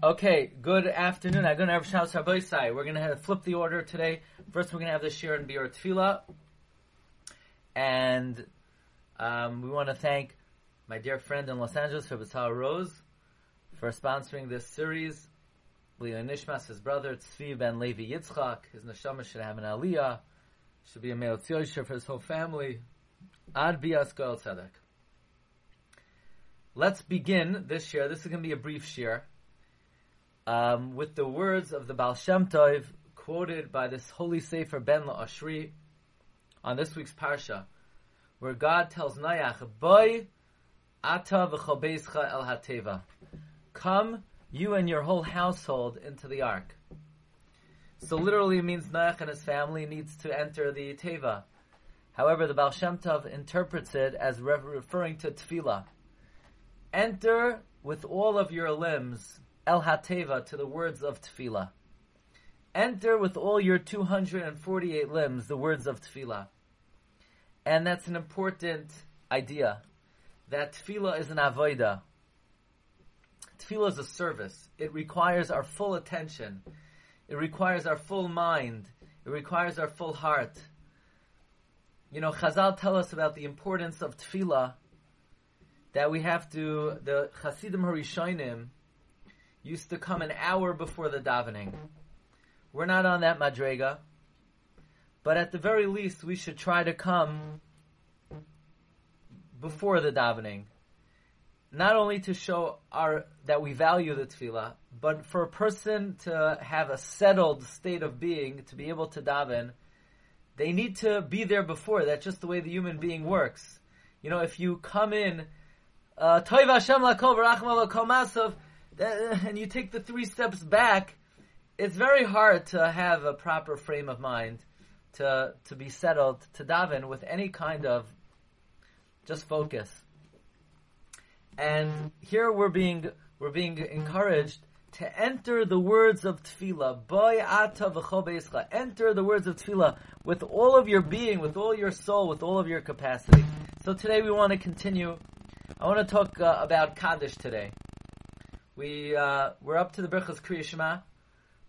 Okay, good afternoon. I'm going to have Shabbos Rabbeisai. We're going to flip the order today. First, we're going to have the Shir and Biur Tefillah. And um, we want to thank my dear friend in Los Angeles, Fabital Rose, for sponsoring this series. Leo Nishmas, his brother, Tzvi ben Levi Yitzchak, his neshama should have an aliyah, should be a Meot Yosher for his whole family. Ad Bias Goel Tzedek. Let's begin this shir. This is going to be a brief shir um, with the words of the Baal Shem Tov quoted by this holy sefer Ben Ashri on this week's parsha, where God tells Nayach, "Boy, ata v'chobeischa el hateva, come you and your whole household into the ark." So literally, it means Noach and his family needs to enter the teva. However, the Baal Shem Tov interprets it as re- referring to tefillah. Enter with all of your limbs El Hateva to the words of Tefillah. Enter with all your 248 limbs the words of Tefillah. And that's an important idea. That Tefillah is an avoida. Tefillah is a service. It requires our full attention. It requires our full mind. It requires our full heart. You know, Chazal tell us about the importance of Tefillah that we have to, the Hasidim Harishonim used to come an hour before the davening. We're not on that madrega, but at the very least, we should try to come before the davening. Not only to show our that we value the tefillah, but for a person to have a settled state of being, to be able to daven, they need to be there before. That's just the way the human being works. You know, if you come in uh, Masav, and you take the three steps back, it's very hard to have a proper frame of mind to to be settled to daven with any kind of just focus. And here we're being we're being encouraged to enter the words of tefillah. Boy ata Enter the words of tefillah with all of your being, with all your soul, with all of your capacity. So today we want to continue I want to talk uh, about Kaddish today. We uh, we're up to the Berachos Kriya Shema,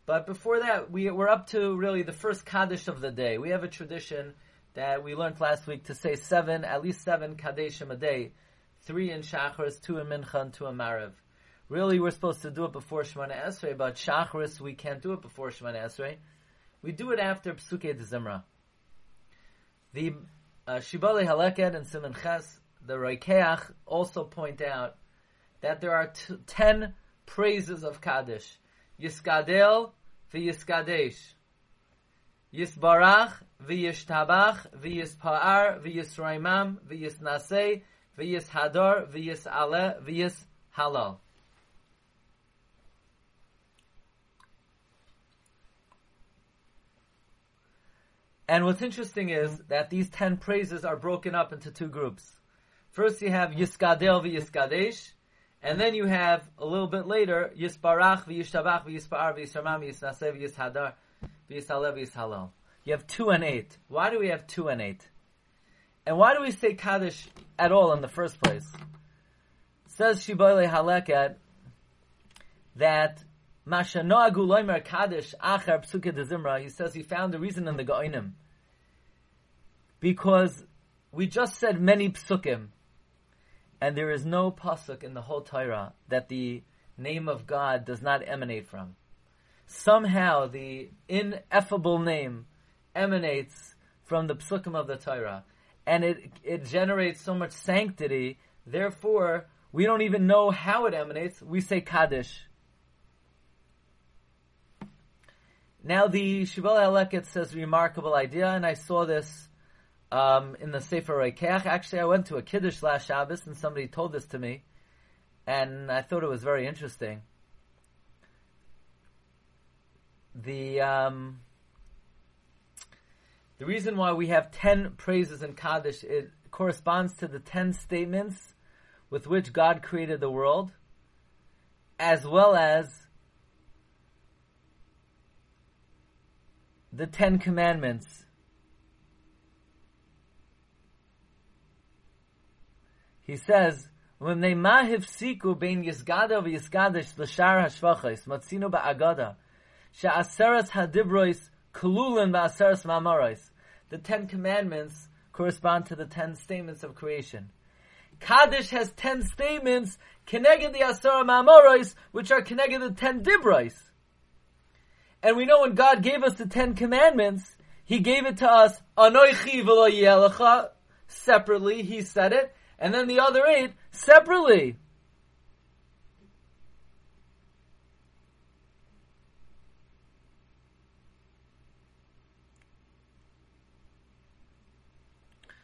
but before that, we we're up to really the first Kaddish of the day. We have a tradition that we learned last week to say seven, at least seven Kaddishim a day, three in Shacharis, two in Mincha, and two in Mariv. Really, we're supposed to do it before Shemoneh Esrei, but Shacharis we can't do it before Shemoneh Esrei. We do it after Psuke de Zimra. The uh, Shibbolei Haleket and Simon Ches the Roikeach also point out that there are t- ten praises of Kaddish. Yiskadel v'yiskadesh. Yisbarach v'yishtabach v'yispa'ar v'yisraimam v'yisnaseh v'yishadar v'yisale v'yishalal. And what's interesting is that these ten praises are broken up into two groups. First you have Yiskadel v'Yiskadesh, and then you have a little bit later Yisbarach v'Yishadar. You have two and eight. Why do we have two and eight? And why do we say Kaddish at all in the first place? Says Shiboile Haleket that Masha Noagu Loimer Kaddish Acher Psuke de Zimra, he says he found the reason in the Goinim. Because we just said many psukim and there is no pasuk in the whole Torah that the name of God does not emanate from. Somehow the ineffable name emanates from the psukim of the Torah, and it it generates so much sanctity. Therefore, we don't even know how it emanates. We say Kaddish. Now the Shibbolei Haleket says remarkable idea, and I saw this um, in the Sefer Reikeach. Actually, I went to a Kiddush last Shabbos and somebody told this to me, and I thought it was very interesting. The um, the reason why we have ten praises in Kaddish it corresponds to the ten statements with which God created the world, as well as the Ten Commandments He says, when they mahiv siku bein yisgada v'yisgadish l'shar hashvachos matzino ba'agada she'aseres hadibrois kululin ba'aseres ma'amarois. The Ten Commandments correspond to the ten statements of creation. Kaddish has ten statements, connected the Asara Ma'amoros, which are connected to the ten Dibros. And we know when God gave us the Ten Commandments, He gave it to us, Anoichi v'lo separately, He said it, and then the other eight, separately.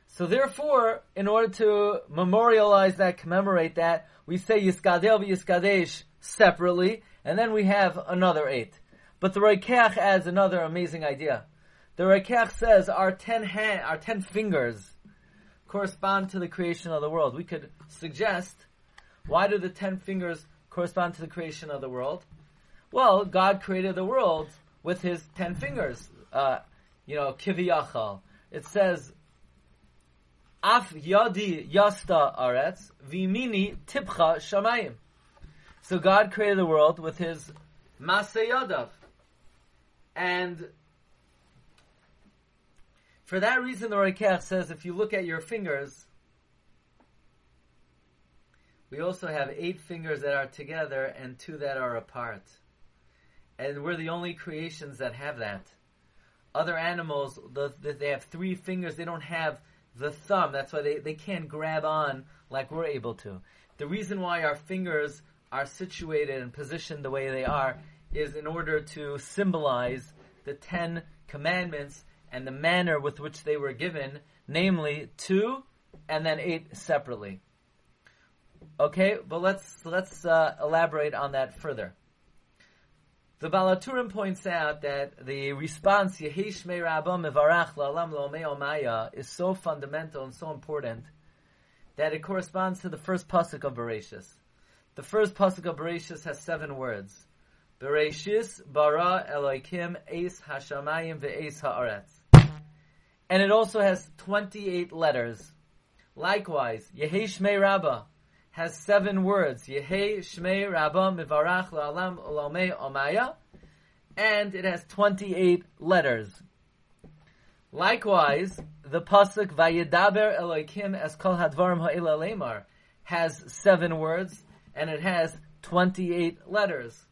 So therefore, in order to memorialize that, commemorate that, we say Yiskadel v'Yiskadesh separately, and then we have another eight. But the Reikeach adds another amazing idea. The Reikeach says our ten hand, our ten fingers correspond to the creation of the world. We could suggest, why do the ten fingers correspond to the creation of the world? Well, God created the world with his ten fingers. Uh, you know, kiviyachal. It says Af yadi yasta aretz vimini tipcha shamayim. So God created the world with His masayadav, and for that reason, the Reikeach says if you look at your fingers, we also have eight fingers that are together and two that are apart, and we're the only creations that have that. Other animals, the, they have three fingers; they don't have the thumb. That's why they, they can't grab on like we're able to. The reason why our fingers are situated and positioned the way they are is in order to symbolize the Ten Commandments and the manner with which they were given, namely two and then eight separately. Okay, but let's let's uh, elaborate on that further. The Baal HaTurim points out that the response Yehesh Rabba Mevarach La'alam Omaya is so fundamental and so important that it corresponds to the first pasuk of Bereshis. The first pasuk of Bereshis has seven words. Bereshis bara Elokim Eis Hashamayim ve'Eis Haaretz. And it also has 28 letters. Likewise, Yehesh Rabba has seven words. Yehe Shmei Rabba Mivarach La'alam Olomei Omaya. And it has 28 letters. Likewise, the Pasuk Vayedaber Elohim Es Kol Hadvarim Ha'ila Lemar has seven words and it has 28 letters.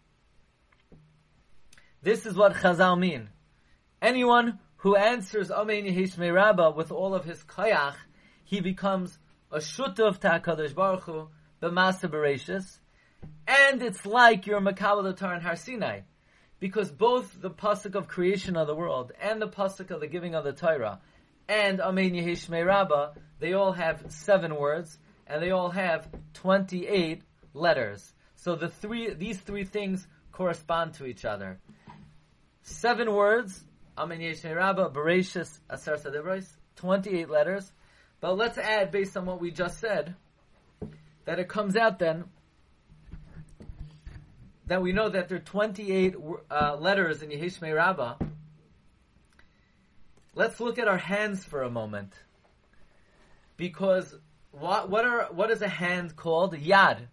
This is what Chazal mean. Anyone who answers Amen Yehishmei Rabba with all of his kayach, he becomes a shutav ta'akadosh baruch hu b'masa bereshis, and it's like you're makabel Torah and Har Sinai, because both the pasuk of creation of the world and the pasuk of the giving of the Torah and Amen Yehishmei Rabbah, they all have seven words and they all have twenty-eight letters. So the three, these three things correspond to each other. Seven words, Amen Yehishmei Rabbah, Bereshis, Aser Sadebrais, twenty-eight letters. But let's add, based on what we just said, that it comes out then that we know that there are 28 uh, letters in Yehishmei Rabbah. Let's look at our hands for a moment. Because what, what are what is a hand called? Yad.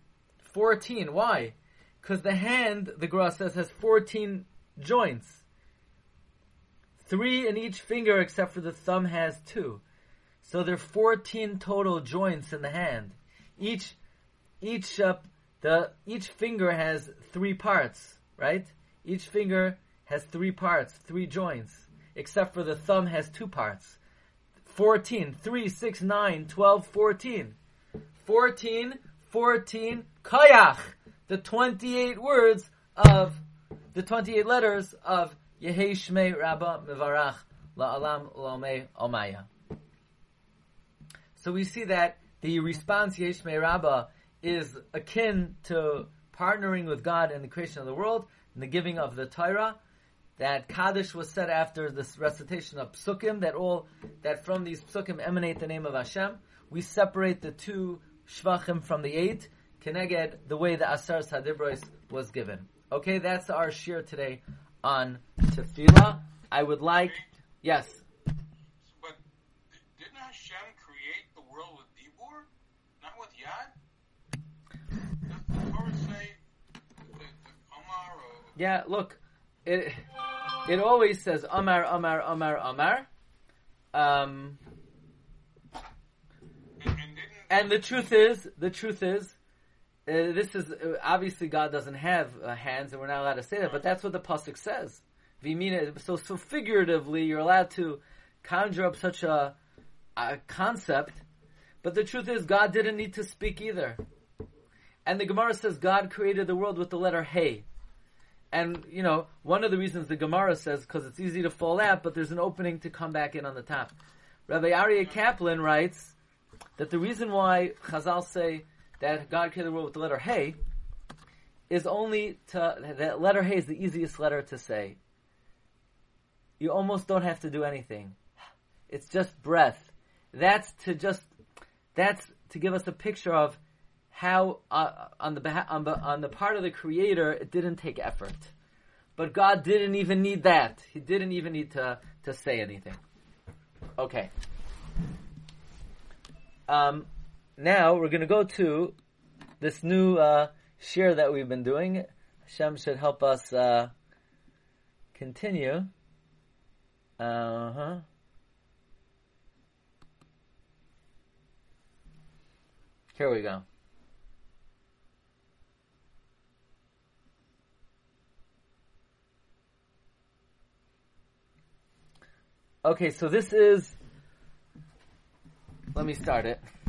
14. Why? Because the hand, the Gra says, has 14 joints. Three in each finger except for the thumb has two. So there are 14 total joints in the hand. Each, each, uh, the, each finger has three parts, right? Each finger has three parts, three joints, except for the thumb has two parts. 14, 3, 6, 9, 12, 14. 14, 14, kayach, the 28 words of, the 28 letters of Yehei Shmei Rabba Mivarach La'alam Lomei Omaya. So we see that the response Yehi Shmei Rabbah is akin to partnering with God in the creation of the world and the giving of the Torah. That Kaddish was said after this recitation of Psukim, that all that from these Psukim emanate the name of Hashem. We separate the two Shvachim from the eight, Keneged, the way the Asar Sadibros was given. Okay, that's our shir today on tefillah. I would like, yes. But didn't Hashem create the world with dibur, not with yad? Does The Torah say Omar Yeah, look, it it always says Omar, Omar, Omar, Omar. Um, and, and, and the truth is, the truth is, uh, this is uh, obviously God doesn't have uh, hands, and we're not allowed to say that. But that's what the pasuk says. Vimina. So, so figuratively, you're allowed to conjure up such a, a concept. But the truth is, God didn't need to speak either. And the Gemara says God created the world with the letter Hey. And, you know, one of the reasons the Gemara says, because it's easy to fall out, but there's an opening to come back in on the top. Rabbi Aryeh Kaplan writes that the reason why Chazal say that God created the world with the letter Hey is only to, that letter Hey is the easiest letter to say. You almost don't have to do anything. It's just breath. That's to just, that's to give us a picture of how uh, on the on the on the part of the creator it didn't take effort, but God didn't even need that. He didn't even need to to say anything. Okay. Um, now we're going to go to this new uh, share that we've been doing. Hashem should help us uh, continue. Uh huh. Here we go. Okay, so this is. Let me start it.